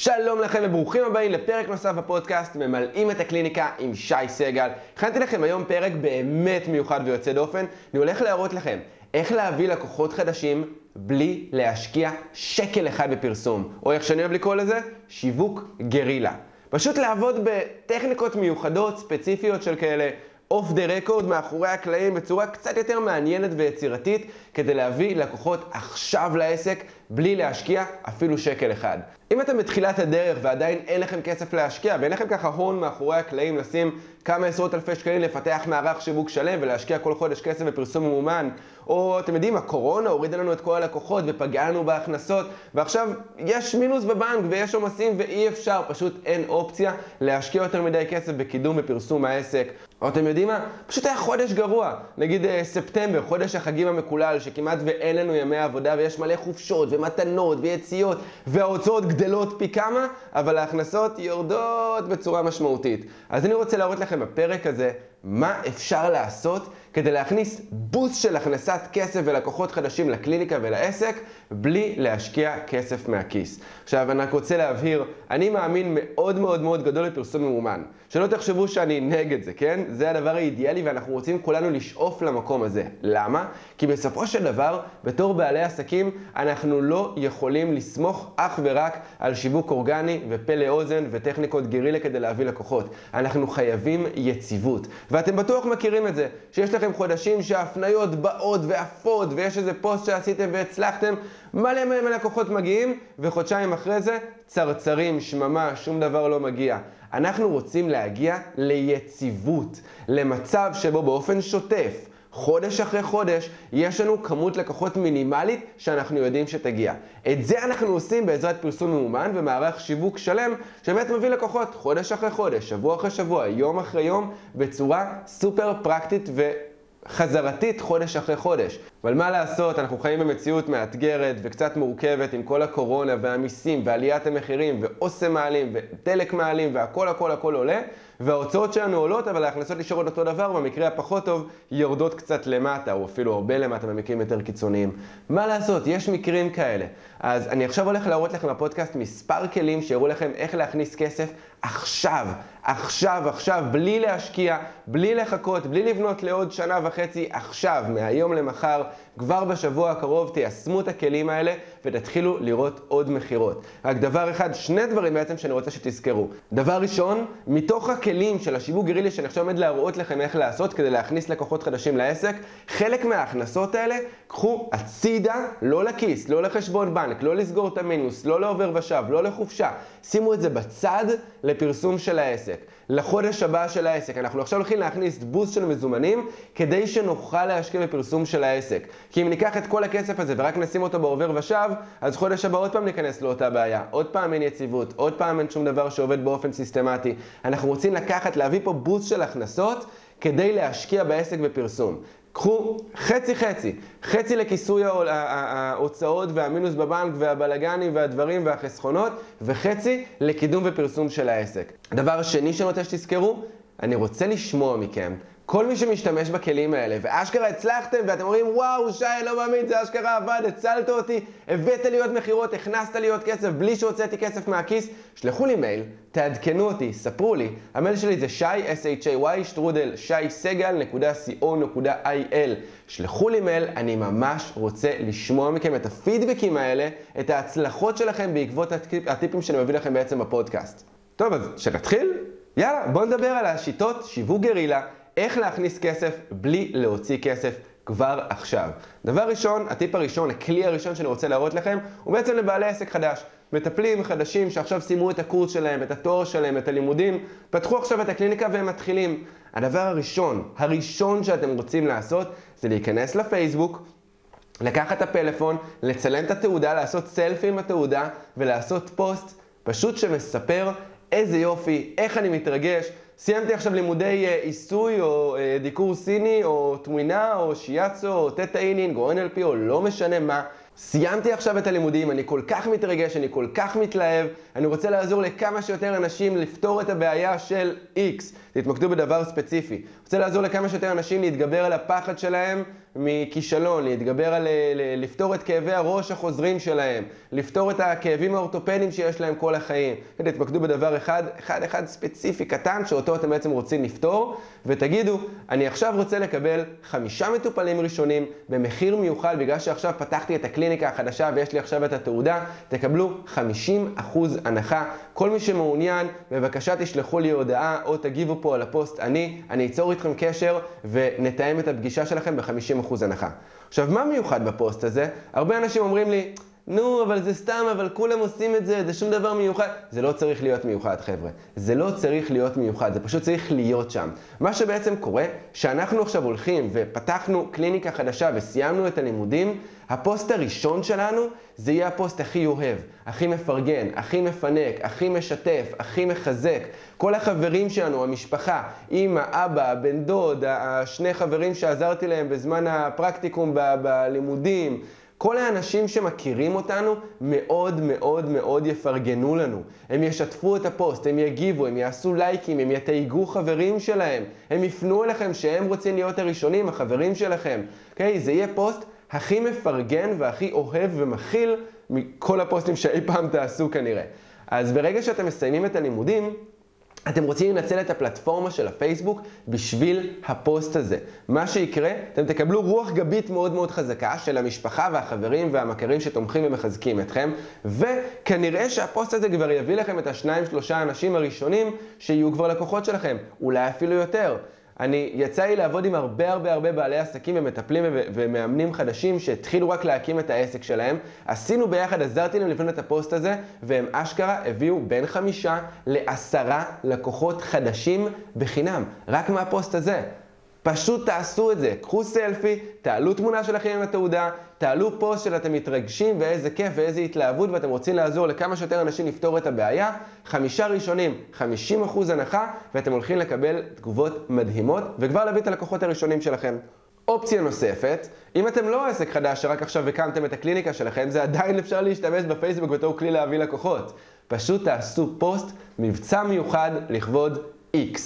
שלום לכם וברוכים הבאים לפרק נוסף בפודקאסט ממלאים את הקליניקה עם שי סגל. הכנתי לכם היום פרק באמת מיוחד ויוצא דופן. אני הולך להראות לכם איך להביא לקוחות חדשים בלי להשקיע שקל אחד בפרסום, או איך שאני אוהב לקרוא לזה, שיווק גרילה. פשוט לעבוד בטכניקות מיוחדות, ספציפיות של כאלה אוף דה רקורד מאחורי הקלעים בצורה קצת יותר מעניינת ויצירתית כדי להביא לקוחות עכשיו לעסק בלי להשקיע אפילו שקל אחד. אם אתם בתחילת הדרך ועדיין אין לכם כסף להשקיע ואין לכם ככה הון מאחורי הקלעים לשים כמה עשרות אלפי שקלים לפתח מערך שיווק שלם ולהשקיע כל חודש כסף בפרסום ממומן, או אתם יודעים, הקורונה הורידה לנו את כל הלקוחות ופגעה לנו בהכנסות ועכשיו יש מינוס בבנק ויש עומסים ואי אפשר, פשוט אין אופציה להשקיע יותר מדי כסף בקידום ופרסום העסק. או אתם יודעים מה? פשוט היה חודש גרוע. נגיד אה, ספטמבר, חודש החגים המקולל, שכמעט ואין לנו ימי עבודה ויש מלא חופשות ומתנות ויציאות וההוצאות גדלות פי כמה, אבל ההכנסות יורדות בצורה משמעותית. אז אני רוצה להראות לכם בפרק הזה מה אפשר לעשות כדי להכניס בוסט של הכנסת כסף ולקוחות חדשים לקליניקה ולעסק בלי להשקיע כסף מהכיס. עכשיו, אני רק רוצה להבהיר, אני מאמין מאוד מאוד מאוד גדול לפרסום ממומן. שלא תחשבו שאני נגד זה, כן? זה הדבר האידיאלי ואנחנו רוצים כולנו לשאוף למקום הזה. למה? כי בסופו של דבר, בתור בעלי עסקים, אנחנו לא יכולים לסמוך אך ורק על שיווק אורגני ופה לאוזן וטכניקות גרילה כדי להביא לקוחות. אנחנו חייבים יציבות. ואתם בטוח מכירים את זה, שיש לכם חודשים שההפניות באות ועפות ויש איזה פוסט שעשיתם והצלחתם, מלא מלא לקוחות מגיעים, וחודשיים אחרי זה, צרצרים, שממה, שום דבר לא מגיע. אנחנו רוצים להגיע ליציבות, למצב שבו באופן שוטף, חודש אחרי חודש, יש לנו כמות לקוחות מינימלית שאנחנו יודעים שתגיע. את זה אנחנו עושים בעזרת פרסום ממומן ומערך שיווק שלם, שבאמת מביא לקוחות חודש אחרי חודש, שבוע אחרי שבוע, יום אחרי יום, בצורה סופר פרקטית ו... חזרתית חודש אחרי חודש. אבל מה לעשות, אנחנו חיים במציאות מאתגרת וקצת מורכבת עם כל הקורונה והמיסים ועליית המחירים ואוסם מעלים ודלק מעלים והכל הכל הכל עולה וההוצאות שלנו עולות אבל ההכנסות נשארות אותו דבר, במקרה הפחות טוב יורדות קצת למטה או אפילו הרבה למטה במקרים יותר קיצוניים. מה לעשות, יש מקרים כאלה. אז אני עכשיו הולך להראות לכם בפודקאסט מספר כלים שיראו לכם איך להכניס כסף עכשיו, עכשיו, עכשיו, בלי להשקיע, בלי לחכות, בלי לבנות לעוד שנה וחצי, עכשיו, מהיום למחר, כבר בשבוע הקרוב תיישמו את הכלים האלה ותתחילו לראות עוד מכירות. רק דבר אחד, שני דברים בעצם שאני רוצה שתזכרו. דבר ראשון, מתוך הכלים של השיווק גרילי שאני עכשיו עומד להראות לכם איך לעשות כדי להכניס לקוחות חדשים לעסק, חלק מההכנסות האלה, קחו הצידה, לא לכיס, לא לחשבון בנק, לא לסגור את המינוס, לא לעובר ושב, לא לחופשה. שימו את זה בצד לפרסום של העסק. לחודש הבא של העסק. אנחנו עכשיו הולכים להכניס בוסט של מזומנים כדי שנוכל להשקיע בפרסום של העסק. כי אם ניקח את כל הכסף הזה ורק נשים אותו בעובר ושב, אז חודש הבא עוד פעם ניכנס לאותה בעיה. עוד פעם אין יציבות, עוד פעם אין שום דבר שעובד באופן סיסטמטי. אנחנו רוצים לקחת, להביא פה בוסט של הכנסות כדי להשקיע בעסק בפרסום. קחו חצי חצי, חצי לכיסוי ההוצאות והמינוס בבנק והבלגנים והדברים והחסכונות, וחצי לקידום ופרסום של העסק. הדבר השני שאני רוצה שתזכרו, אני רוצה לשמוע מכם כל מי שמשתמש בכלים האלה, ואשכרה הצלחתם, ואתם אומרים, וואו, שי, לא מאמין, זה אשכרה עבד, הצלת אותי, הבאת לי עוד מכירות, הכנסת לי עוד כסף, בלי שהוצאתי כסף מהכיס, שלחו לי מייל, תעדכנו אותי, ספרו לי. המייל שלי זה שי, s-h-a-y, שטרודל, שי סגל, נקודה co.il. שלחו לי מייל, אני ממש רוצה לשמוע מכם את הפידבקים האלה, את ההצלחות שלכם בעקבות הטיפ, הטיפים שאני מביא לכם בעצם בפודקאסט. טוב, אז שנתחיל? יאללה, בואו נדבר על השיטות שיווק גרילה. איך להכניס כסף בלי להוציא כסף כבר עכשיו. דבר ראשון, הטיפ הראשון, הכלי הראשון שאני רוצה להראות לכם, הוא בעצם לבעלי עסק חדש. מטפלים חדשים שעכשיו סיימו את הקורס שלהם, את התואר שלהם, את הלימודים, פתחו עכשיו את הקליניקה והם מתחילים. הדבר הראשון, הראשון שאתם רוצים לעשות, זה להיכנס לפייסבוק, לקחת את הפלאפון, לצלם את התעודה, לעשות סלפי עם התעודה ולעשות פוסט פשוט שמספר איזה יופי, איך אני מתרגש, סיימתי עכשיו לימודי אה, עיסוי או אה, דיקור סיני או טווינה או שיאצו או Theta Healing או NLP או לא משנה מה. סיימתי עכשיו את הלימודים, אני כל כך מתרגש, אני כל כך מתלהב, אני רוצה לעזור לכמה שיותר אנשים לפתור את הבעיה של X. תתמקדו בדבר ספציפי. רוצה לעזור לכמה שיותר אנשים להתגבר על הפחד שלהם מכישלון, להתגבר על, לפתור את כאבי הראש החוזרים שלהם, לפתור את הכאבים האורתופדיים שיש להם כל החיים. תתמקדו בדבר אחד, אחד אחד ספציפי קטן, שאותו אתם בעצם רוצים לפתור, ותגידו, אני עכשיו רוצה לקבל חמישה מטופלים ראשונים במחיר מיוחד, בגלל שעכשיו פתחתי את הקליניקה החדשה ויש לי עכשיו את התעודה, תקבלו 50% הנחה. כל מי שמעוניין, בבקשה תשלחו לי הודעה או תגיבו פה על הפוסט אני, אני אצור איתכם קשר ונתאם את הפגישה שלכם ב-50% הנחה. עכשיו, מה מיוחד בפוסט הזה? הרבה אנשים אומרים לי, נו, אבל זה סתם, אבל כולם עושים את זה, זה שום דבר מיוחד. זה לא צריך להיות מיוחד, חבר'ה. זה לא צריך להיות מיוחד, זה פשוט צריך להיות שם. מה שבעצם קורה, שאנחנו עכשיו הולכים ופתחנו קליניקה חדשה וסיימנו את הלימודים, הפוסט הראשון שלנו זה יהיה הפוסט הכי אוהב, הכי מפרגן, הכי מפנק, הכי משתף, הכי מחזק. כל החברים שלנו, המשפחה, אימא, אבא, בן דוד, השני חברים שעזרתי להם בזמן הפרקטיקום בלימודים, כל האנשים שמכירים אותנו מאוד מאוד מאוד יפרגנו לנו. הם ישתפו את הפוסט, הם יגיבו, הם יעשו לייקים, הם יתייגו חברים שלהם, הם יפנו אליכם שהם רוצים להיות הראשונים, החברים שלכם. אוקיי? Okay? זה יהיה פוסט הכי מפרגן והכי אוהב ומכיל מכל הפוסטים שאי פעם תעשו כנראה. אז ברגע שאתם מסיימים את הלימודים, אתם רוצים לנצל את הפלטפורמה של הפייסבוק בשביל הפוסט הזה. מה שיקרה, אתם תקבלו רוח גבית מאוד מאוד חזקה של המשפחה והחברים והמכרים שתומכים ומחזקים אתכם, וכנראה שהפוסט הזה כבר יביא לכם את השניים שלושה אנשים הראשונים שיהיו כבר לקוחות שלכם, אולי אפילו יותר. אני, יצא לי לעבוד עם הרבה הרבה הרבה בעלי עסקים ומטפלים ומאמנים חדשים שהתחילו רק להקים את העסק שלהם. עשינו ביחד, עזרתי להם לבנות את הפוסט הזה, והם אשכרה הביאו בין חמישה לעשרה לקוחות חדשים בחינם, רק מהפוסט הזה. פשוט תעשו את זה. קחו סלפי, תעלו תמונה שלכם עם התעודה, תעלו פוסט של אתם מתרגשים ואיזה כיף ואיזה התלהבות ואתם רוצים לעזור לכמה שיותר אנשים לפתור את הבעיה. חמישה ראשונים, 50% הנחה, ואתם הולכים לקבל תגובות מדהימות וכבר להביא את הלקוחות הראשונים שלכם. אופציה נוספת, אם אתם לא עסק חדש שרק עכשיו הקמתם את הקליניקה שלכם, זה עדיין אפשר להשתמש בפייסבוק בתור כלי להביא לקוחות. פשוט תעשו פוסט, מבצע מיוחד לכבוד X.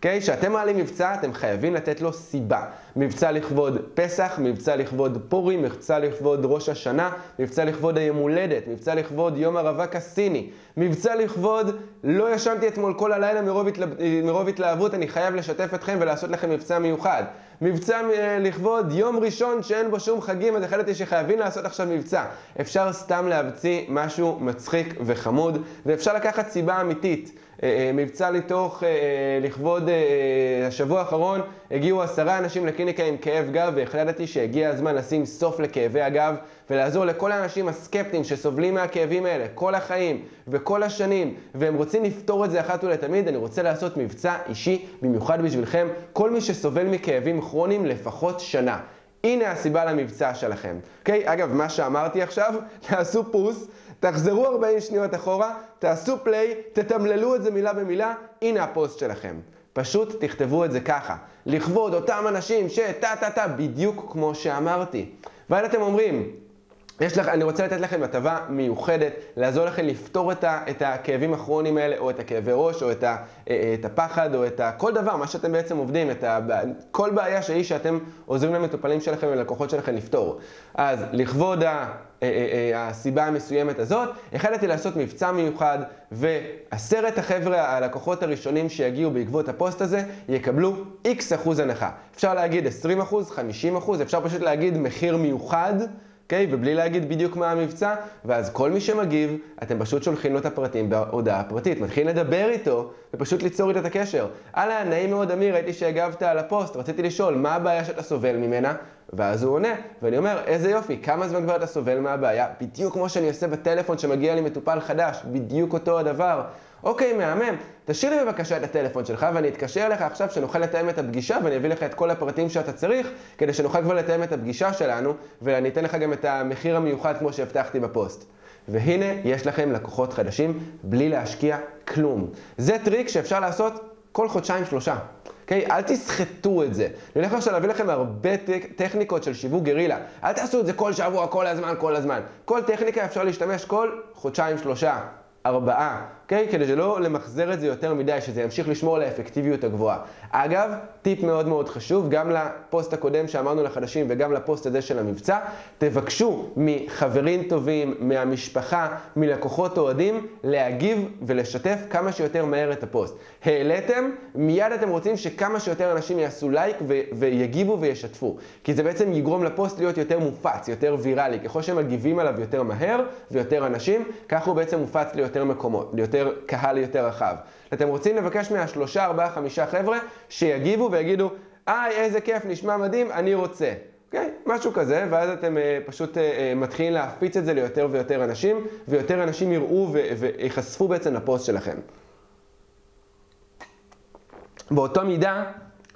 אוקיי? Okay? כשאתם מעלים מבצע, אתם חייבים לתת לו סיבה. מבצע לכבוד פסח, מבצע לכבוד פורים, מבצע לכבוד ראש השנה, מבצע לכבוד היום הולדת, מבצע לכבוד יום הרווק הסיני, מבצע לכבוד לא ישנתי אתמול כל הלילה מרוב, התלה... מרוב התלהבות, אני חייב לשתף אתכם ולעשות לכם מבצע מיוחד. מבצע אה, לכבוד יום ראשון שאין בו שום חגים, אז החלטתי שחייבים לעשות עכשיו מבצע. אפשר סתם להמציא משהו מצחיק וחמוד, ואפשר לקחת סיבה אמיתית. אה, אה, מבצע לתוך, לכבוד השבוע האחרון, הגיעו עשרה אנשים לקליניקה עם כאב גב, והחלטתי שהגיע הזמן לשים סוף לכאבי הגב, ולעזור לכל האנשים הסקפטיים שסובלים מהכאבים האלה כל החיים וכל השנים, והם רוצים לפתור את זה אחת ולתמיד, אני רוצה לעשות מבצע אישי במיוחד בשבילכם, כל מי שסובל מכאבים כרוניים לפחות שנה. הנה הסיבה למבצע שלכם. אוקיי? Okay? אגב, מה שאמרתי עכשיו, תעשו פוס, תחזרו 40 שניות אחורה, תעשו פליי, תתמללו את זה מילה במילה, הנה הפוסט שלכם. פשוט תכתבו את זה ככה, לכבוד אותם אנשים שטה טה טה, בדיוק כמו שאמרתי. ואז אתם אומרים, יש לך, אני רוצה לתת לכם הטבה מיוחדת, לעזור לכם לפתור את, ה, את הכאבים הכרוניים האלה, או את הכאבי ראש, או את, ה, אה, את הפחד, או את ה, כל דבר, מה שאתם בעצם עובדים, את ה, כל בעיה שהיא שאתם עוזרים למטופלים שלכם וללקוחות שלכם לפתור. אז לכבוד ה, אה, אה, הסיבה המסוימת הזאת, החלטתי לעשות מבצע מיוחד, ועשרת החבר'ה, הלקוחות הראשונים שיגיעו בעקבות הפוסט הזה, יקבלו X אחוז הנחה. אפשר להגיד 20 אחוז, 50 אחוז, אפשר פשוט להגיד מחיר מיוחד. אוקיי? Okay, ובלי להגיד בדיוק מה המבצע, ואז כל מי שמגיב, אתם פשוט שולחים לו את הפרטים בהודעה פרטית. מתחילים לדבר איתו, ופשוט ליצור איתו את הקשר. אהלן, נעים מאוד אמיר, ראיתי שהגבת על הפוסט, רציתי לשאול, מה הבעיה שאתה סובל ממנה? ואז הוא עונה, ואני אומר, איזה יופי, כמה זמן כבר אתה סובל מהבעיה? בדיוק כמו שאני עושה בטלפון שמגיע לי מטופל חדש, בדיוק אותו הדבר. אוקיי, מהמם, תשאיר לי בבקשה את הטלפון שלך ואני אתקשר אליך עכשיו שנוכל לתאם את הפגישה ואני אביא לך את כל הפרטים שאתה צריך כדי שנוכל כבר לתאם את הפגישה שלנו ואני אתן לך גם את המחיר המיוחד כמו שהבטחתי בפוסט. והנה, יש לכם לקוחות חדשים בלי להשקיע כלום. זה טריק שאפשר לעשות כל חודשיים שלושה. אוקיי? אל תסחטו את זה. אני הולך עכשיו להביא לכם הרבה טכניקות של שיווק גרילה. אל תעשו את זה כל שבוע, כל הזמן, כל הזמן. כל טכניקה אפשר להשתמש כל חודשיים שלושה. ארבעה, אוקיי? כדי שלא למחזר את זה יותר מדי, שזה ימשיך לשמור על האפקטיביות הגבוהה. אגב, טיפ מאוד מאוד חשוב, גם לפוסט הקודם שאמרנו לחדשים וגם לפוסט הזה של המבצע, תבקשו מחברים טובים, מהמשפחה, מלקוחות אוהדים, להגיב ולשתף כמה שיותר מהר את הפוסט. העליתם, מיד אתם רוצים שכמה שיותר אנשים יעשו לייק ו- ויגיבו וישתפו. כי זה בעצם יגרום לפוסט להיות יותר מופץ, יותר ויראלי. ככל שהם מגיבים עליו יותר מהר ויותר אנשים, כך הוא בעצם מופץ ליותר מקומות, ליותר קהל יותר רחב. אתם רוצים לבקש מהשלושה, ארבעה, חמישה חבר'ה שיגיבו ויגידו, היי, איזה כיף, נשמע מדהים, אני רוצה. אוקיי? Okay, משהו כזה, ואז אתם uh, פשוט uh, מתחילים להפיץ את זה ליותר ויותר אנשים, ויותר אנשים יראו וייחשפו בעצם לפוסט שלכם. באותו מידה,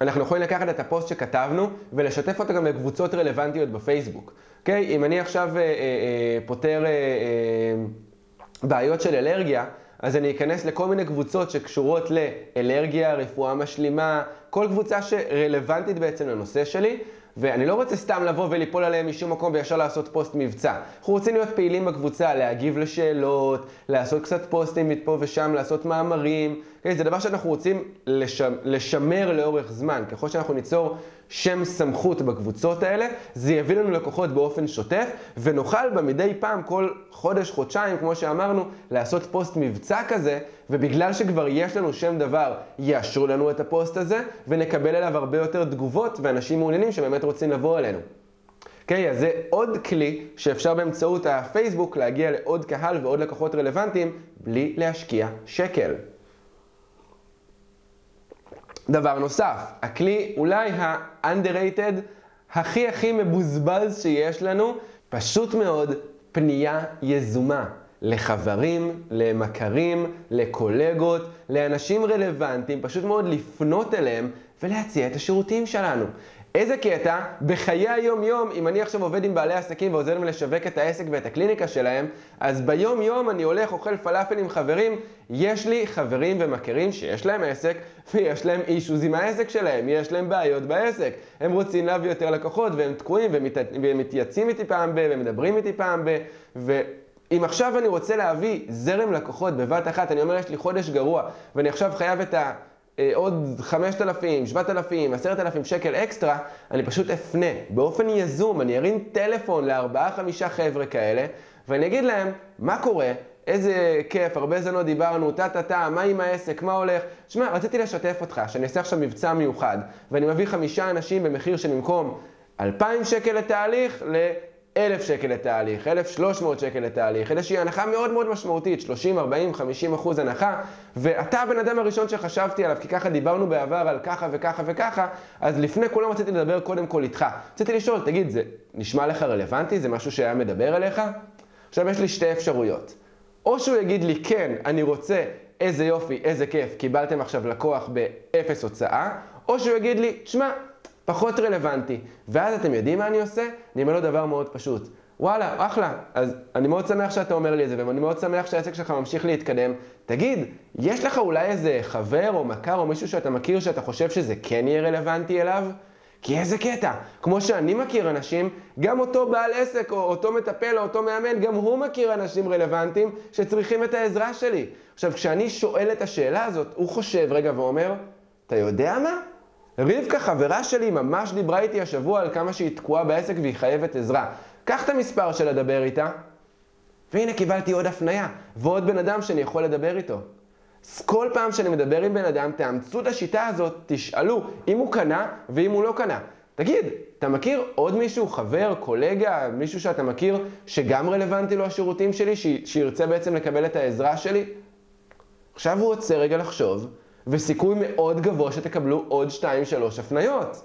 אנחנו יכולים לקחת את הפוסט שכתבנו ולשתף אותו גם לקבוצות רלוונטיות בפייסבוק. אוקיי? Okay? אם אני עכשיו uh, uh, פותר uh, uh, בעיות של אלרגיה, אז אני אכנס לכל מיני קבוצות שקשורות לאלרגיה, רפואה משלימה, כל קבוצה שרלוונטית בעצם לנושא שלי, ואני לא רוצה סתם לבוא וליפול עליהם משום מקום וישר לעשות פוסט מבצע. אנחנו רוצים להיות פעילים בקבוצה, להגיב לשאלות, לעשות קצת פוסטים מפה ושם, לעשות מאמרים. Okay, זה דבר שאנחנו רוצים לשמר, לאורך זמן. ככל שאנחנו ניצור שם סמכות בקבוצות האלה, זה יביא לנו לקוחות באופן שוטף, ונוכל במדי פעם, כל חודש, חודשיים, כמו שאמרנו, לעשות פוסט מבצע כזה, ובגלל שכבר יש לנו שם דבר, יאשרו לנו את הפוסט הזה, ונקבל אליו הרבה יותר תגובות, ואנשים מעוניינים שבאמת רוצים לבוא אלינו. אוקיי, okay, אז זה עוד כלי שאפשר באמצעות הפייסבוק להגיע לעוד קהל ועוד לקוחות רלוונטיים בלי להשקיע שקל. דבר נוסף, הכלי אולי ה-underrated הכי הכי מבוזבז שיש לנו, פשוט מאוד פנייה יזומה לחברים, למכרים, לקולגות, לאנשים רלוונטיים, פשוט מאוד לפנות אליהם ולהציע את השירותים שלנו. איזה קטע, בחיי היום-יום, אם אני עכשיו עובד עם בעלי עסקים ועוזר להם לשווק את העסק ואת הקליניקה שלהם, אז ביום-יום אני הולך, אוכל פלאפל עם חברים, יש לי חברים ומכרים שיש להם עסק, ויש להם אישוז עם העסק שלהם, יש להם בעיות בעסק. הם רוצים להביא יותר לקוחות, והם תקועים, ומת... והם מתייעצים איתי פעם ב, ומדברים איתי פעם ב, ואם עכשיו אני רוצה להביא זרם לקוחות בבת אחת, אני אומר, יש לי חודש גרוע, ואני עכשיו חייב את ה... אה, עוד 5,000, 7,000, 10,000 שקל אקסטרה, אני פשוט אפנה באופן יזום, אני ארים טלפון לארבעה, חמישה חבר'ה כאלה, ואני אגיד להם, מה קורה? איזה כיף, הרבה זמן לא דיברנו, טה-טה-טה, מה עם העסק, מה הולך? שמע, רציתי לשתף אותך, שאני אעשה עכשיו מבצע מיוחד, ואני מביא חמישה אנשים במחיר שבמקום 2,000 שקל לתהליך, ל... אלף שקל לתהליך, אלף שלוש מאות שקל לתהליך, איזושהי הנחה מאוד מאוד משמעותית, 30, 40, 50 אחוז הנחה, ואתה הבן אדם הראשון שחשבתי עליו, כי ככה דיברנו בעבר על ככה וככה וככה, אז לפני כולם רציתי לדבר קודם כל איתך. רציתי לשאול, תגיד, זה נשמע לך רלוונטי? זה משהו שהיה מדבר אליך? עכשיו יש לי שתי אפשרויות. או שהוא יגיד לי, כן, אני רוצה, איזה יופי, איזה כיף, קיבלתם עכשיו לקוח באפס הוצאה, או שהוא יגיד לי, שמע, פחות רלוונטי. ואז אתם יודעים מה אני עושה? אני אומר לו דבר מאוד פשוט. וואלה, אחלה. אז אני מאוד שמח שאתה אומר לי את זה, ואני מאוד שמח שהעסק שלך ממשיך להתקדם. תגיד, יש לך אולי איזה חבר או מכר או מישהו שאתה מכיר שאתה חושב שזה כן יהיה רלוונטי אליו? כי איזה קטע. כמו שאני מכיר אנשים, גם אותו בעל עסק או אותו מטפל או אותו מאמן, גם הוא מכיר אנשים רלוונטיים שצריכים את העזרה שלי. עכשיו, כשאני שואל את השאלה הזאת, הוא חושב רגע ואומר, אתה יודע מה? רבקה, חברה שלי, ממש דיברה איתי השבוע על כמה שהיא תקועה בעסק והיא חייבת עזרה. קח את המספר שלה, דבר איתה. והנה קיבלתי עוד הפנייה, ועוד בן אדם שאני יכול לדבר איתו. אז כל פעם שאני מדבר עם בן אדם, תאמצו את השיטה הזאת, תשאלו אם הוא קנה ואם הוא לא קנה. תגיד, אתה מכיר עוד מישהו, חבר, קולגה, מישהו שאתה מכיר, שגם רלוונטי לו השירותים שלי, ש... שירצה בעצם לקבל את העזרה שלי? עכשיו הוא רוצה רגע לחשוב, וסיכוי מאוד גבוה שתקבלו עוד 2-3 הפניות.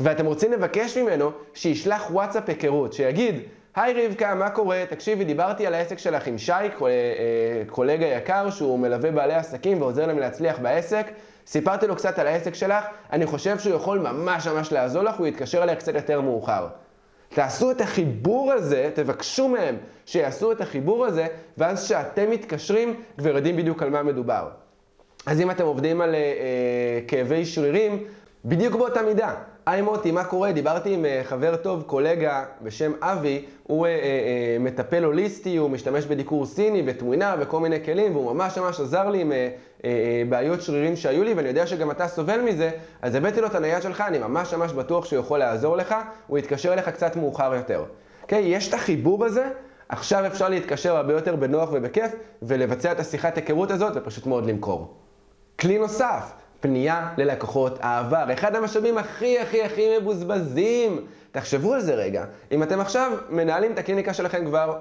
ואתם רוצים לבקש ממנו שישלח וואטסאפ היכרות, שיגיד, היי רבקה, מה קורה? תקשיבי, דיברתי על העסק שלך עם שי, אה, קולגה יקר, שהוא מלווה בעלי עסקים ועוזר להם להצליח בעסק. סיפרתי לו קצת על העסק שלך, אני חושב שהוא יכול ממש ממש לעזור לך, הוא יתקשר אליה קצת יותר מאוחר. תעשו את החיבור הזה, תבקשו מהם שיעשו את החיבור הזה, ואז כשאתם מתקשרים, כבר יודעים בדיוק על מה מדובר. אז אם אתם עובדים על uh, כאבי שרירים, בדיוק באותה מידה. היי מוטי, מה קורה? דיברתי עם אה, חבר טוב, קולגה בשם אבי, הוא אה, אה, מטפל הוליסטי, הוא משתמש בדיקור סיני ותמונה וכל מיני כלים, והוא ממש ממש עזר לי עם אה, אה, בעיות שרירים שהיו לי, ואני יודע שגם אתה סובל מזה, אז הבאתי לו את הנייד שלך, אני ממש ממש בטוח שהוא יכול לעזור לך, הוא יתקשר אליך קצת מאוחר יותר. אוקיי? יש את החיבור הזה, עכשיו אפשר להתקשר הרבה יותר בנוח ובכיף, ולבצע את השיחת היכרות הזאת, ופשוט מאוד למכור. כלי נוסף, פנייה ללקוחות העבר. אחד המשאבים הכי הכי הכי מבוזבזים. תחשבו על זה רגע. אם אתם עכשיו מנהלים את הקליניקה שלכם כבר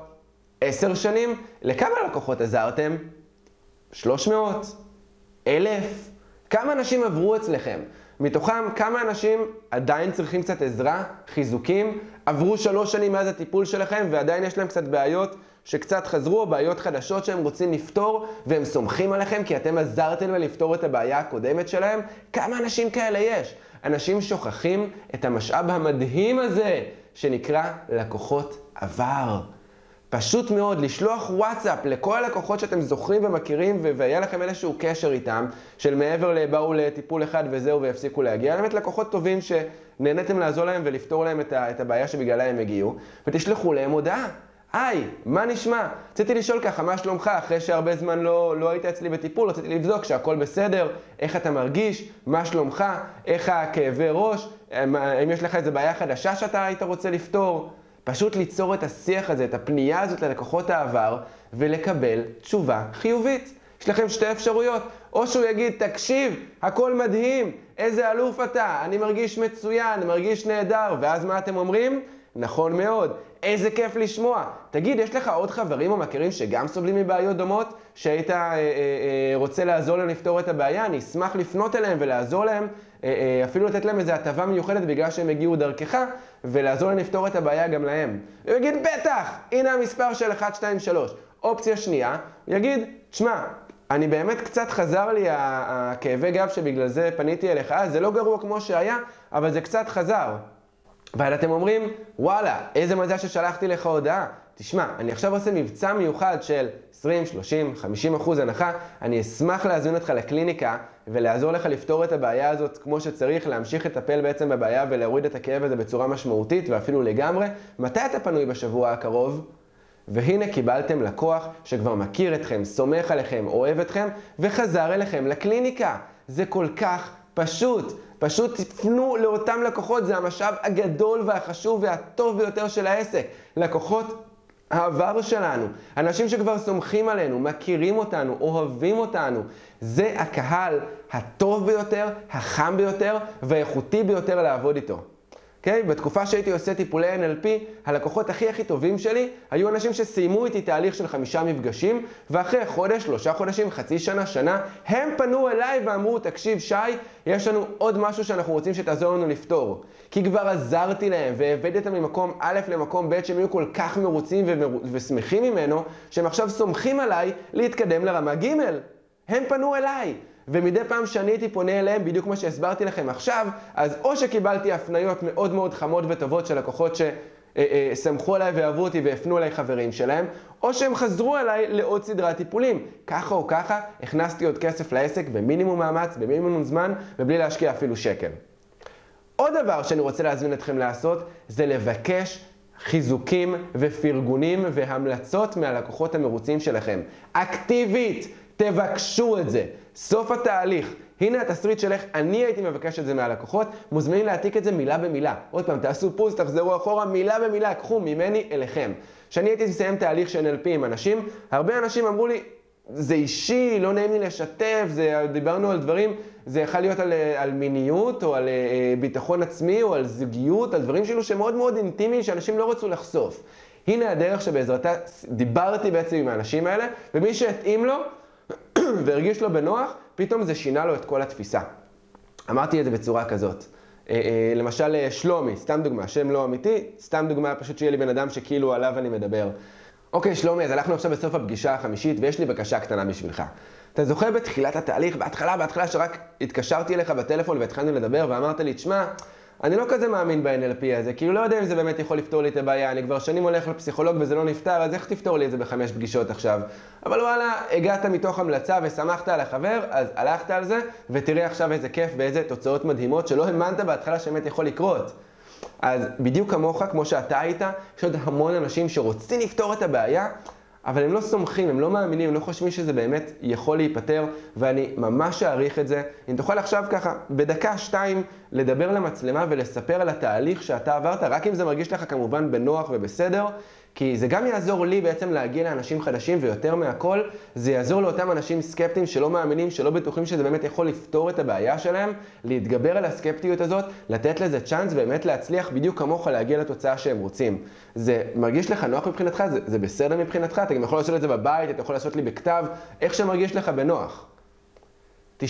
עשר שנים, לכמה לקוחות עזרתם? 300? אלף? כמה אנשים עברו אצלכם? מתוכם כמה אנשים עדיין צריכים קצת עזרה, חיזוקים, עברו שלוש שנים מאז הטיפול שלכם ועדיין יש להם קצת בעיות שקצת חזרו, או בעיות חדשות שהם רוצים לפתור, והם סומכים עליכם כי אתם עזרתם לפתור את הבעיה הקודמת שלהם? כמה אנשים כאלה יש? אנשים שוכחים את המשאב המדהים הזה שנקרא לקוחות עבר. פשוט מאוד, לשלוח וואטסאפ לכל הלקוחות שאתם זוכרים ומכירים, והיה לכם איזשהו קשר איתם, של מעבר לבאו לטיפול אחד וזהו והפסיקו להגיע, באמת לקוחות טובים שנהניתם לעזור להם ולפתור להם את הבעיה שבגללה הם הגיעו, ותשלחו להם הודעה. היי, מה נשמע? רציתי לשאול ככה, מה שלומך? אחרי שהרבה זמן לא, לא היית אצלי בטיפול, רציתי לבדוק שהכל בסדר, איך אתה מרגיש, מה שלומך, איך הכאבי ראש, האם יש לך איזה בעיה חדשה שאתה היית רוצה לפתור? פשוט ליצור את השיח הזה, את הפנייה הזאת ללקוחות העבר, ולקבל תשובה חיובית. יש לכם שתי אפשרויות, או שהוא יגיד, תקשיב, הכל מדהים, איזה אלוף אתה, אני מרגיש מצוין, מרגיש נהדר, ואז מה אתם אומרים? נכון מאוד. איזה כיף לשמוע. תגיד, יש לך עוד חברים או מכירים שגם סובלים מבעיות דומות, שהיית אה, אה, אה, רוצה לעזור להם לפתור את הבעיה? אני אשמח לפנות אליהם ולעזור להם, אה, אה, אפילו לתת להם איזו הטבה מיוחדת בגלל שהם הגיעו דרכך, ולעזור להם לפתור את הבעיה גם להם. הוא יגיד, בטח, הנה המספר של 1, 2, 3. אופציה שנייה, הוא יגיד, שמע, אני באמת קצת חזר לי הכאבי גב שבגלל זה פניתי אליך, אה, זה לא גרוע כמו שהיה, אבל זה קצת חזר. ואז אתם אומרים, וואלה, איזה מזל ששלחתי לך הודעה. תשמע, אני עכשיו עושה מבצע מיוחד של 20, 30, 50 אחוז הנחה, אני אשמח להזמין אותך לקליניקה ולעזור לך לפתור את הבעיה הזאת כמו שצריך, להמשיך לטפל בעצם בבעיה ולהוריד את הכאב הזה בצורה משמעותית ואפילו לגמרי. מתי אתה פנוי בשבוע הקרוב? והנה קיבלתם לקוח שכבר מכיר אתכם, סומך עליכם, אוהב אתכם, וחזר אליכם לקליניקה. זה כל כך פשוט. פשוט תפנו לאותם לקוחות, זה המשאב הגדול והחשוב והטוב ביותר של העסק. לקוחות העבר שלנו, אנשים שכבר סומכים עלינו, מכירים אותנו, אוהבים אותנו. זה הקהל הטוב ביותר, החם ביותר והאיכותי ביותר לעבוד איתו. אוקיי? Okay? בתקופה שהייתי עושה טיפולי NLP, הלקוחות הכי הכי טובים שלי היו אנשים שסיימו איתי תהליך של חמישה מפגשים, ואחרי חודש, שלושה חודשים, חצי שנה, שנה, הם פנו אליי ואמרו, תקשיב שי, יש לנו עוד משהו שאנחנו רוצים שתעזור לנו לפתור. כי כבר עזרתי להם והבאתי אותם ממקום א' למקום ב' שהם היו כל כך מרוצים ומר... ושמחים ממנו, שהם עכשיו סומכים עליי להתקדם לרמה ג'. הם פנו אליי. ומדי פעם שאני הייתי פונה אליהם, בדיוק כמו שהסברתי לכם עכשיו, אז או שקיבלתי הפניות מאוד מאוד חמות וטובות של לקוחות שסמכו עליי ואהבו אותי והפנו אליי חברים שלהם, או שהם חזרו אליי לעוד סדרת טיפולים. ככה או ככה, הכנסתי עוד כסף לעסק במינימום מאמץ, במינימום זמן, ובלי להשקיע אפילו שקל. עוד דבר שאני רוצה להזמין אתכם לעשות, זה לבקש חיזוקים ופרגונים והמלצות מהלקוחות המרוצים שלכם. אקטיבית, תבקשו את זה. סוף התהליך. הנה התסריט של איך אני הייתי מבקש את זה מהלקוחות, מוזמנים להעתיק את זה מילה במילה. עוד פעם, תעשו פוז, תחזרו אחורה, מילה במילה, קחו ממני אליכם. כשאני הייתי מסיים תהליך של NLP עם אנשים, הרבה אנשים אמרו לי, זה אישי, לא נעים לי לשתף, זה, דיברנו על דברים, זה יכול להיות על, על מיניות, או על אה, ביטחון עצמי, או על זוגיות, על דברים שלו שמאוד מאוד אינטימיים, שאנשים לא רצו לחשוף. הנה הדרך שבעזרתה דיברתי בעצם עם האנשים האלה, ומי שהתאים לו, והרגיש לו בנוח, פתאום זה שינה לו את כל התפיסה. אמרתי את זה בצורה כזאת. אה, אה, למשל אה, שלומי, סתם דוגמה, שם לא אמיתי, סתם דוגמה פשוט שיהיה לי בן אדם שכאילו עליו אני מדבר. אוקיי, שלומי, אז הלכנו עכשיו בסוף הפגישה החמישית ויש לי בקשה קטנה בשבילך. אתה זוכר בתחילת התהליך, בהתחלה, בהתחלה שרק התקשרתי אליך בטלפון והתחלנו לדבר ואמרת לי, תשמע, אני לא כזה מאמין ב-NLP הזה, כאילו לא יודע אם זה באמת יכול לפתור לי את הבעיה, אני כבר שנים הולך לפסיכולוג וזה לא נפתר, אז איך תפתור לי את זה בחמש פגישות עכשיו? אבל וואלה, הגעת מתוך המלצה ושמחת על החבר, אז הלכת על זה, ותראה עכשיו איזה כיף ואיזה תוצאות מדהימות שלא האמנת בהתחלה שבאמת יכול לקרות. אז בדיוק כמוך, כמו שאתה היית, יש עוד המון אנשים שרוצים לפתור את הבעיה, אבל הם לא סומכים, הם לא מאמינים, הם לא חושבים שזה באמת יכול להיפתר, ואני ממש אעריך את זה. אם תוכל עכשיו ככה, בדקה, שתיים, לדבר למצלמה ולספר על התהליך שאתה עברת, רק אם זה מרגיש לך כמובן בנוח ובסדר, כי זה גם יעזור לי בעצם להגיע לאנשים חדשים, ויותר מהכל, זה יעזור לאותם אנשים סקפטיים שלא מאמינים, שלא בטוחים שזה באמת יכול לפתור את הבעיה שלהם, להתגבר על הסקפטיות הזאת, לתת לזה צ'אנס, ובאמת להצליח בדיוק כמוך להגיע לתוצאה שהם רוצים. זה מרגיש לך נוח מבחינתך? זה, זה בסדר מבחינתך? אתה גם יכול לעשות את זה בבית, אתה יכול לעשות לי בכתב, איך שמרגיש לך בנוח. 99%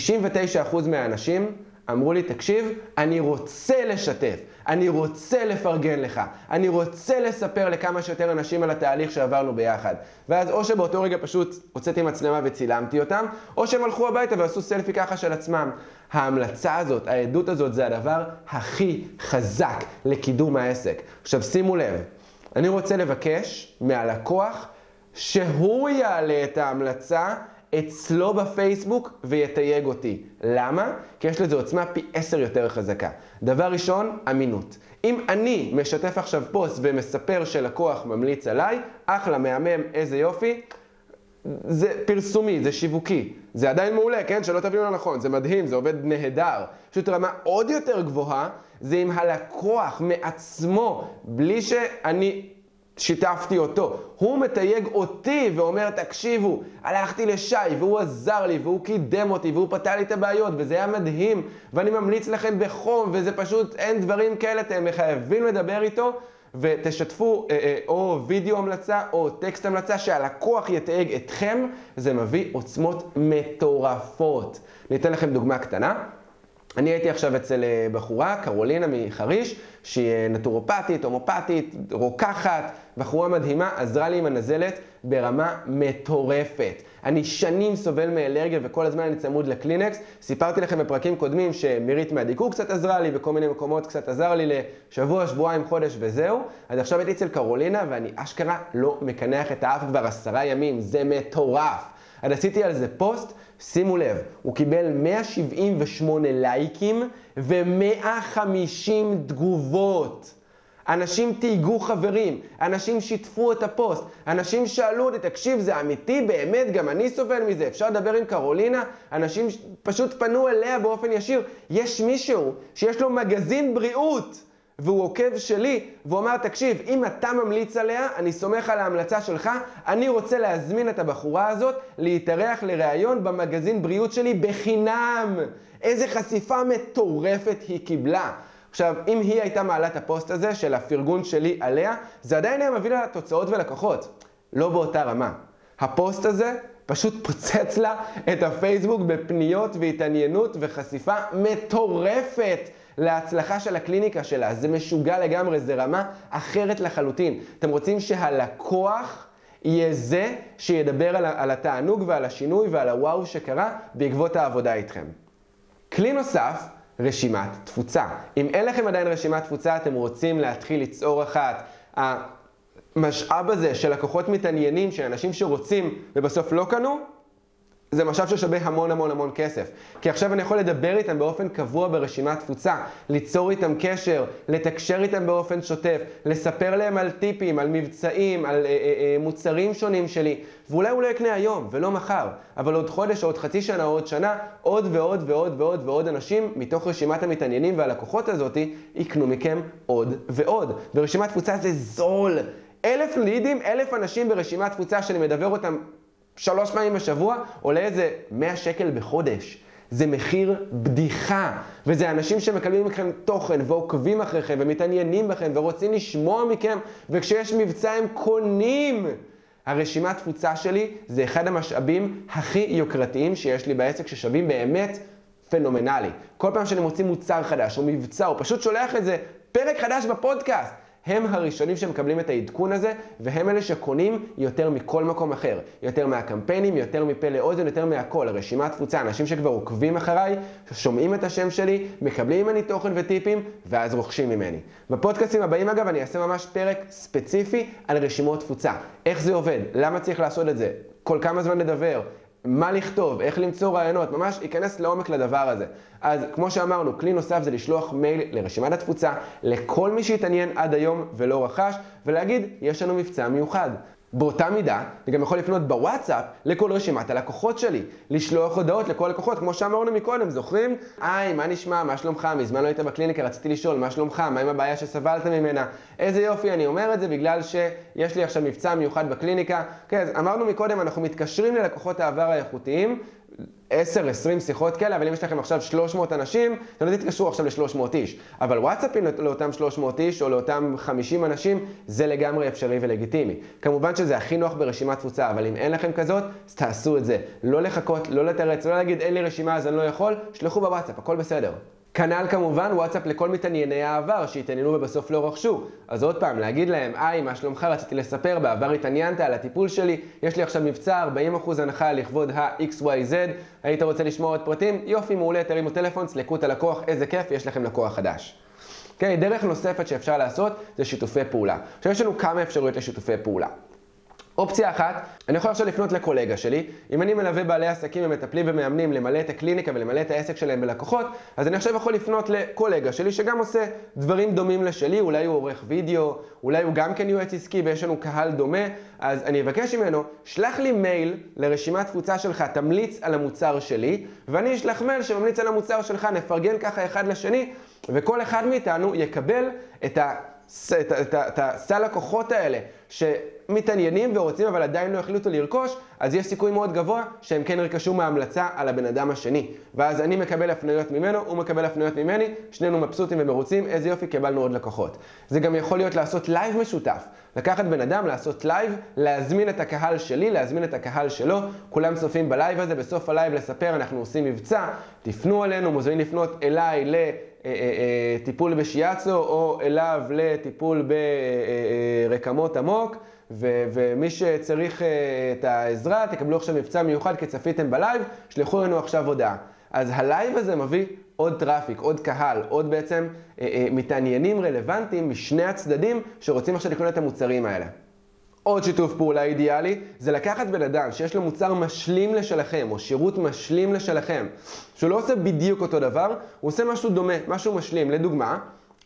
מהאנשים אמרו לי, תקשיב, אני רוצה לשתף, אני רוצה לפרגן לך, אני רוצה לספר לכמה שיותר אנשים על התהליך שעברנו ביחד. ואז או שבאותו רגע פשוט הוצאתי מצלמה וצילמתי אותם, או שהם הלכו הביתה ועשו סלפי ככה של עצמם. ההמלצה הזאת, העדות הזאת, זה הדבר הכי חזק לקידום העסק. עכשיו שימו לב, אני רוצה לבקש מהלקוח שהוא יעלה את ההמלצה אצלו בפייסבוק ויתייג אותי. למה? כי יש לזה עוצמה פי עשר יותר חזקה. דבר ראשון, אמינות. אם אני משתף עכשיו פוסט ומספר שלקוח ממליץ עליי, אחלה, מהמם, איזה יופי, זה פרסומי, זה שיווקי. זה עדיין מעולה, כן? שלא תבינו לא נכון, זה מדהים, זה עובד נהדר. פשוט רמה עוד יותר גבוהה, זה אם הלקוח מעצמו, בלי שאני שיתפתי אותו. הוא מתייג אותי ואומר, תקשיבו, הלכתי לשי והוא עזר לי והוא קידם אותי והוא פתר לי את הבעיות וזה היה מדהים ואני ממליץ לכם בחום וזה פשוט, אין דברים כאלה, אתם חייבים לדבר איתו ותשתפו אה, אה, או וידאו המלצה או טקסט המלצה שהלקוח יתייג אתכם, זה מביא עוצמות מטורפות. אני אתן לכם דוגמה קטנה. אני הייתי עכשיו אצל אה, בחורה, קרולינה מחריש, שהיא אה, נטורופטית, הומופטית, רוקחת, בחורה מדהימה, עזרה לי עם הנזלת ברמה מטורפת. אני שנים סובל מאלרגיה וכל הזמן אני צמוד לקלינקס. סיפרתי לכם בפרקים קודמים שמירית מהדיקור קצת עזרה לי, בכל מיני מקומות קצת עזר לי לשבוע, שבועיים, חודש וזהו. אז עכשיו הייתי אצל קרולינה ואני אשכרה לא מקנח את האף כבר עשרה ימים, זה מטורף. אז עשיתי על זה פוסט, שימו לב, הוא קיבל 178 לייקים ו-150 תגובות. אנשים תהיגו חברים, אנשים שיתפו את הפוסט, אנשים שאלו אותי, תקשיב, זה אמיתי, באמת, גם אני סובל מזה, אפשר לדבר עם קרולינה? אנשים פשוט פנו אליה באופן ישיר. יש מישהו שיש לו מגזין בריאות. והוא עוקב שלי, והוא אמר, תקשיב, אם אתה ממליץ עליה, אני סומך על ההמלצה שלך, אני רוצה להזמין את הבחורה הזאת להתארח לראיון במגזין בריאות שלי בחינם. איזה חשיפה מטורפת היא קיבלה. עכשיו, אם היא הייתה מעלה את הפוסט הזה של הפרגון שלי עליה, זה עדיין היה מביא לה תוצאות ולקוחות. לא באותה רמה. הפוסט הזה פשוט פוצץ לה את הפייסבוק בפניות והתעניינות וחשיפה מטורפת. להצלחה של הקליניקה שלה. זה משוגע לגמרי, זה רמה אחרת לחלוטין. אתם רוצים שהלקוח יהיה זה שידבר על, על התענוג ועל השינוי ועל הוואו שקרה בעקבות העבודה איתכם. כלי נוסף, רשימת תפוצה. אם אין לכם עדיין רשימת תפוצה, אתם רוצים להתחיל ליצור אחת. המשאב הזה של לקוחות מתעניינים, של אנשים שרוצים ובסוף לא קנו, זה משאב ששווה המון המון המון כסף. כי עכשיו אני יכול לדבר איתם באופן קבוע ברשימת תפוצה, ליצור איתם קשר, לתקשר איתם באופן שוטף, לספר להם על טיפים, על מבצעים, על אה, אה, אה, מוצרים שונים שלי, ואולי הוא לא יקנה היום ולא מחר, אבל עוד חודש או עוד חצי שנה או עוד שנה, עוד ועוד ועוד ועוד ועוד אנשים מתוך רשימת המתעניינים והלקוחות הזאתי יקנו מכם עוד ועוד. ורשימת תפוצה זה זול. אלף לידים, אלף אנשים ברשימת תפוצה שאני מדבר אותם שלוש פעמים בשבוע, עולה איזה 100 שקל בחודש. זה מחיר בדיחה, וזה אנשים שמקבלים מכם תוכן ועוקבים אחריכם ומתעניינים בכם ורוצים לשמוע מכם, וכשיש מבצע הם קונים. הרשימת תפוצה שלי זה אחד המשאבים הכי יוקרתיים שיש לי בעסק, ששווים באמת פנומנלי. כל פעם שאני מוציא מוצר חדש או מבצע, או פשוט שולח את זה, פרק חדש בפודקאסט. הם הראשונים שמקבלים את העדכון הזה, והם אלה שקונים יותר מכל מקום אחר. יותר מהקמפיינים, יותר מפה לאוזן, יותר מהכל. רשימת תפוצה, אנשים שכבר עוקבים אחריי, שומעים את השם שלי, מקבלים ממני תוכן וטיפים, ואז רוכשים ממני. בפודקאסטים הבאים אגב, אני אעשה ממש פרק ספציפי על רשימות תפוצה. איך זה עובד, למה צריך לעשות את זה, כל כמה זמן לדבר, מה לכתוב, איך למצוא רעיונות, ממש ייכנס לעומק לדבר הזה. אז כמו שאמרנו, כלי נוסף זה לשלוח מייל לרשימת התפוצה לכל מי שהתעניין עד היום ולא רכש, ולהגיד, יש לנו מבצע מיוחד. באותה מידה, אני גם יכול לפנות בוואטסאפ לכל רשימת הלקוחות שלי, לשלוח הודעות לכל לקוחות, כמו שאמרנו מקודם, זוכרים? היי, מה נשמע? מה שלומך? מזמן לא היית בקליניקה, רציתי לשאול, מה שלומך? מה עם הבעיה שסבלת ממנה? איזה יופי, אני אומר את זה בגלל שיש לי עכשיו מבצע מיוחד בקליניקה. כן, אז אמרנו מקודם, אנחנו מתקשרים ללקוחות העבר האיכותיים, 10-20 שיחות כאלה, אבל אם יש לכם עכשיו 300 אנשים, אתם לא תתקשרו עכשיו ל-300 איש. אבל וואטסאפים לאותם 300 איש או לאותם 50 אנשים, זה לגמרי אפשרי ולגיטימי. כמובן שזה הכי נוח ברשימת תפוצה, אבל אם אין לכם כזאת, אז תעשו את זה. לא לחכות, לא לתרץ, לא להגיד אין לי רשימה אז אני לא יכול, שלחו בוואטסאפ, הכל בסדר. כנ"ל כמובן וואטסאפ לכל מתענייני העבר שהתעניינו ובסוף לא רכשו. אז עוד פעם, להגיד להם, היי, מה שלומך? רציתי לספר, בעבר התעניינת על הטיפול שלי, יש לי עכשיו מבצע 40% הנחה לכבוד ה-XYZ, היית רוצה לשמוע עוד פרטים? יופי, מעולה, תרימו טלפון, סלקו את הלקוח, איזה כיף, יש לכם לקוח חדש. כן, דרך נוספת שאפשר לעשות זה שיתופי פעולה. עכשיו יש לנו כמה אפשרויות לשיתופי פעולה. אופציה אחת, אני יכול עכשיו לפנות לקולגה שלי, אם אני מלווה בעלי עסקים ומטפלים ומאמנים למלא את הקליניקה ולמלא את העסק שלהם בלקוחות, אז אני עכשיו יכול לפנות לקולגה שלי שגם עושה דברים דומים לשלי, אולי הוא עורך וידאו, אולי הוא גם כן יועץ עסקי ויש לנו קהל דומה, אז אני אבקש ממנו, שלח לי מייל לרשימת תפוצה שלך, תמליץ על המוצר שלי, ואני אשלח מייל שממליץ על המוצר שלך, נפרגן ככה אחד לשני, וכל אחד מאיתנו יקבל את ה... את, את, את הסל הכוחות האלה שמתעניינים ורוצים אבל עדיין לא החליטו לרכוש, אז יש סיכוי מאוד גבוה שהם כן ירכשו מההמלצה על הבן אדם השני. ואז אני מקבל הפניות ממנו, הוא מקבל הפניות ממני, שנינו מבסוטים ומרוצים, איזה יופי, קיבלנו עוד לקוחות. זה גם יכול להיות לעשות לייב משותף. לקחת בן אדם, לעשות לייב, להזמין את הקהל שלי, להזמין את הקהל שלו, כולם צופים בלייב הזה, בסוף הלייב לספר, אנחנו עושים מבצע, תפנו אלינו, מוזמנים לפנות אליי ל... אה, אה, אה, טיפול בשיאצו או אליו לטיפול ברקמות עמוק ומי שצריך את העזרה תקבלו עכשיו מבצע מיוחד כי צפיתם בלייב, שלחו לנו עכשיו הודעה. אז הלייב הזה מביא עוד traffic, עוד קהל, עוד בעצם מתעניינים רלוונטיים משני הצדדים שרוצים עכשיו לקנות את המוצרים האלה. עוד שיתוף פעולה אידיאלי זה לקחת בן אדם שיש לו מוצר משלים לשלכם, או שירות משלים לשלכם, שהוא לא עושה בדיוק אותו דבר, הוא עושה משהו דומה, משהו משלים. לדוגמה,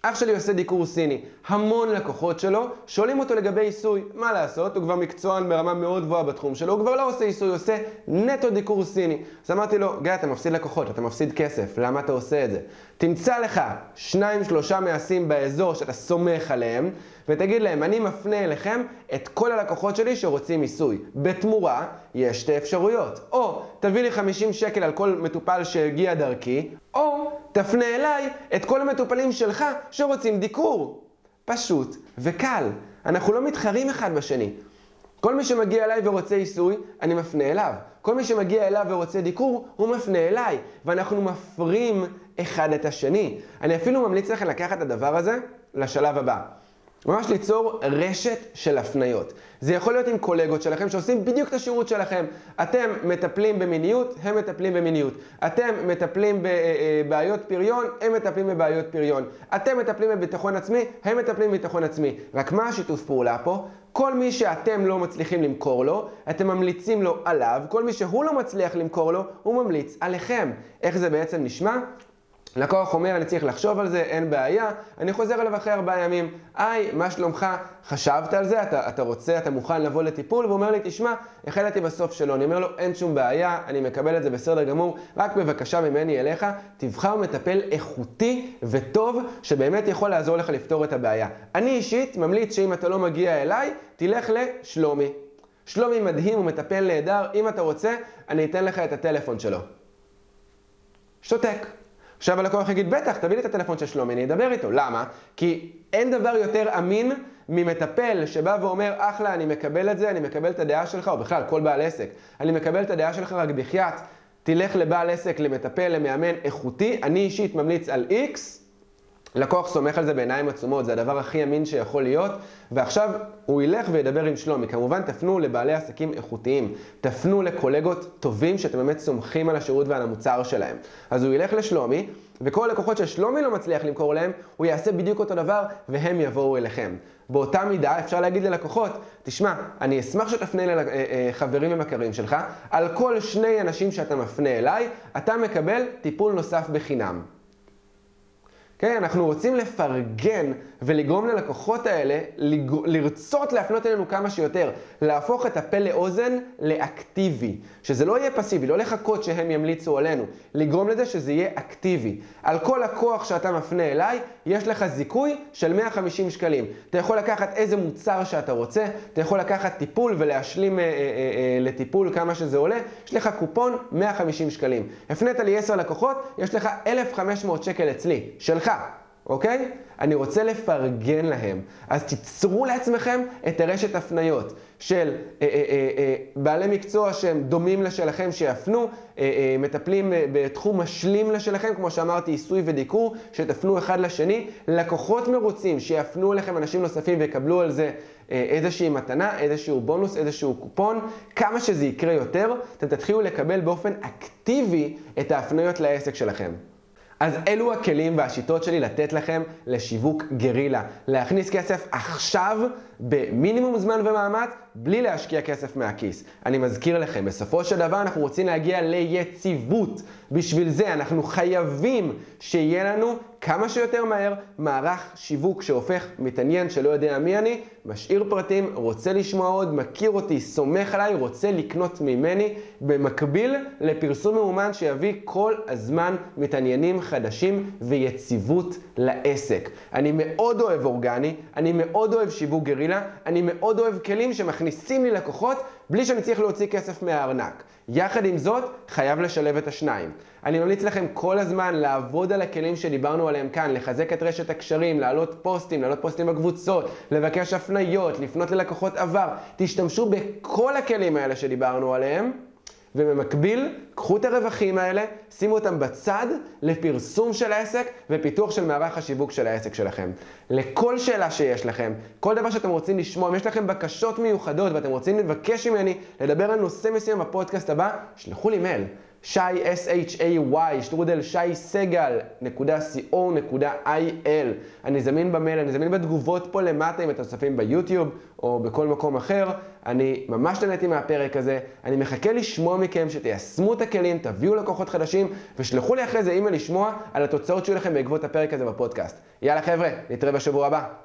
אח שלי עושה דיקור סיני. המון לקוחות שלו שואלים אותו לגבי עיסוי. מה לעשות? הוא כבר מקצוען ברמה מאוד גבוהה בתחום שלו, הוא כבר לא עושה עיסוי, הוא עושה נטו דיקור סיני. אז אמרתי לו, גיא, אתה מפסיד לקוחות, אתה מפסיד כסף, למה אתה עושה את זה? תמצא לך שניים, שלושה מעשים באזור שאתה סומך עליהם, ותגיד להם, אני מפנה אליכם את כל הלקוחות שלי שרוצים עיסוי. בתמורה, יש שתי אפשרויות. או תביא לי 50 שקל על כל מטופל שהגיע דרכי, או תפנה אליי את כל המטופלים שלך שרוצים דיקור. פשוט וקל. אנחנו לא מתחרים אחד בשני. כל מי שמגיע אליי ורוצה עיסוי, אני מפנה אליו. כל מי שמגיע אליו ורוצה דיקור, הוא מפנה אליי. ואנחנו מפרים אחד את השני. אני אפילו ממליץ לכם לקחת את הדבר הזה לשלב הבא. ממש ליצור רשת של הפניות. זה יכול להיות עם קולגות שלכם שעושים בדיוק את השירות שלכם. אתם מטפלים במיניות, הם מטפלים במיניות. אתם מטפלים בבעיות פריון, הם מטפלים בבעיות פריון. אתם מטפלים בביטחון עצמי, הם מטפלים בביטחון עצמי. רק מה השיתוף פעולה פה? כל מי שאתם לא מצליחים למכור לו, אתם ממליצים לו עליו, כל מי שהוא לא מצליח למכור לו, הוא ממליץ עליכם. איך זה בעצם נשמע? לקוח אומר, אני צריך לחשוב על זה, אין בעיה, אני חוזר אליו אחרי ארבעה ימים, היי, מה שלומך? חשבת על זה? אתה, אתה רוצה, אתה מוכן לבוא לטיפול? והוא אומר לי, תשמע, החלטתי בסוף שלא. אני אומר לו, אין שום בעיה, אני מקבל את זה בסדר גמור, רק בבקשה ממני אליך, תבחר מטפל איכותי וטוב, שבאמת יכול לעזור לך לפתור את הבעיה. אני אישית ממליץ שאם אתה לא מגיע אליי, תלך לשלומי. שלומי מדהים, הוא מטפל נהדר, אם אתה רוצה, אני אתן לך את הטלפון שלו. שותק. עכשיו הלקוח יגיד, בטח, תביא לי את הטלפון של שלומי, אני אדבר איתו. למה? כי אין דבר יותר אמין ממטפל שבא ואומר, אחלה, אני מקבל את זה, אני מקבל את הדעה שלך, או בכלל, כל בעל עסק. אני מקבל את הדעה שלך רק בחייאת. תלך לבעל עסק, למטפל, למאמן איכותי. אני אישית ממליץ על X, לקוח סומך על זה בעיניים עצומות, זה הדבר הכי אמין שיכול להיות, ועכשיו הוא ילך וידבר עם שלומי. כמובן, תפנו לבעלי עסקים איכותיים, תפנו לקולגות טובים שאתם באמת סומכים על השירות ועל המוצר שלהם. אז הוא ילך לשלומי, וכל הלקוחות ששלומי לא מצליח למכור להם, הוא יעשה בדיוק אותו דבר, והם יבואו אליכם. באותה מידה אפשר להגיד ללקוחות, תשמע, אני אשמח שתפנה לחברים אה, אה, ומכרים שלך, על כל שני אנשים שאתה מפנה אליי, אתה מקבל טיפול נוסף בחינם. כן, אנחנו רוצים לפרגן ולגרום ללקוחות האלה לרצות להפנות אלינו כמה שיותר, להפוך את הפה לאוזן לאקטיבי, שזה לא יהיה פסיבי, לא לחכות שהם ימליצו עלינו, לגרום לזה שזה יהיה אקטיבי. על כל לקוח שאתה מפנה אליי, יש לך זיכוי של 150 שקלים. אתה יכול לקחת איזה מוצר שאתה רוצה, אתה יכול לקחת טיפול ולהשלים אה, אה, אה, אה לטיפול כמה שזה עולה, יש לך קופון 150 שקלים. הפנית לי 10 לקוחות, יש לך 1,500 שקל אצלי, שלך. אוקיי? אני רוצה לפרגן להם. אז תיצרו לעצמכם את הרשת הפניות של אה, אה, אה, אה, בעלי מקצוע שהם דומים לשלכם, שיפנו, אה, אה, מטפלים בתחום משלים לשלכם, כמו שאמרתי, עיסוי ודיקור, שתפנו אחד לשני, לקוחות מרוצים, שיפנו אליכם אנשים נוספים ויקבלו על זה איזושהי מתנה, איזשהו בונוס, איזשהו קופון, כמה שזה יקרה יותר, אתם תתחילו לקבל באופן אקטיבי את ההפניות לעסק שלכם. אז אלו הכלים והשיטות שלי לתת לכם לשיווק גרילה. להכניס כסף עכשיו במינימום זמן ומאמץ, בלי להשקיע כסף מהכיס. אני מזכיר לכם, בסופו של דבר אנחנו רוצים להגיע ליציבות. בשביל זה אנחנו חייבים שיהיה לנו כמה שיותר מהר מערך שיווק שהופך מתעניין שלא יודע מי אני, משאיר פרטים, רוצה לשמוע עוד, מכיר אותי, סומך עליי, רוצה לקנות ממני, במקביל לפרסום מאומן שיביא כל הזמן מתעניינים חדשים ויציבות לעסק. אני מאוד אוהב אורגני, אני מאוד אוהב שיווק גרילה, אני מאוד אוהב כלים שמכניסים לי לקוחות בלי שאני צריך להוציא כסף מהארנק. יחד עם זאת, חייב לשלב את השניים. אני ממליץ לכם כל הזמן לעבוד על הכלים שדיברנו עליהם כאן, לחזק את רשת הקשרים, להעלות פוסטים, להעלות פוסטים בקבוצות, לבקש הפניות, לפנות ללקוחות עבר. תשתמשו בכל הכלים האלה שדיברנו עליהם. ובמקביל, קחו את הרווחים האלה, שימו אותם בצד לפרסום של העסק ופיתוח של מערך השיווק של העסק שלכם. לכל שאלה שיש לכם, כל דבר שאתם רוצים לשמוע, אם יש לכם בקשות מיוחדות ואתם רוצים לבקש ממני לדבר על נושא מסוים בפודקאסט הבא, שלחו לי מייל. שי, S-H-A-Y, שטרודל שי סגל, נקודה co, נקודה il. אני זמין במייל, אני זמין בתגובות פה למטה אם אתם צופים ביוטיוב או בכל מקום אחר. אני ממש נהניתי מהפרק הזה, אני מחכה לשמוע מכם שתיישמו את הכלים, תביאו לקוחות חדשים ושלחו לי אחרי זה אימייל לשמוע על התוצאות שיהיו לכם בעקבות הפרק הזה בפודקאסט. יאללה חבר'ה, נתראה בשבוע הבא.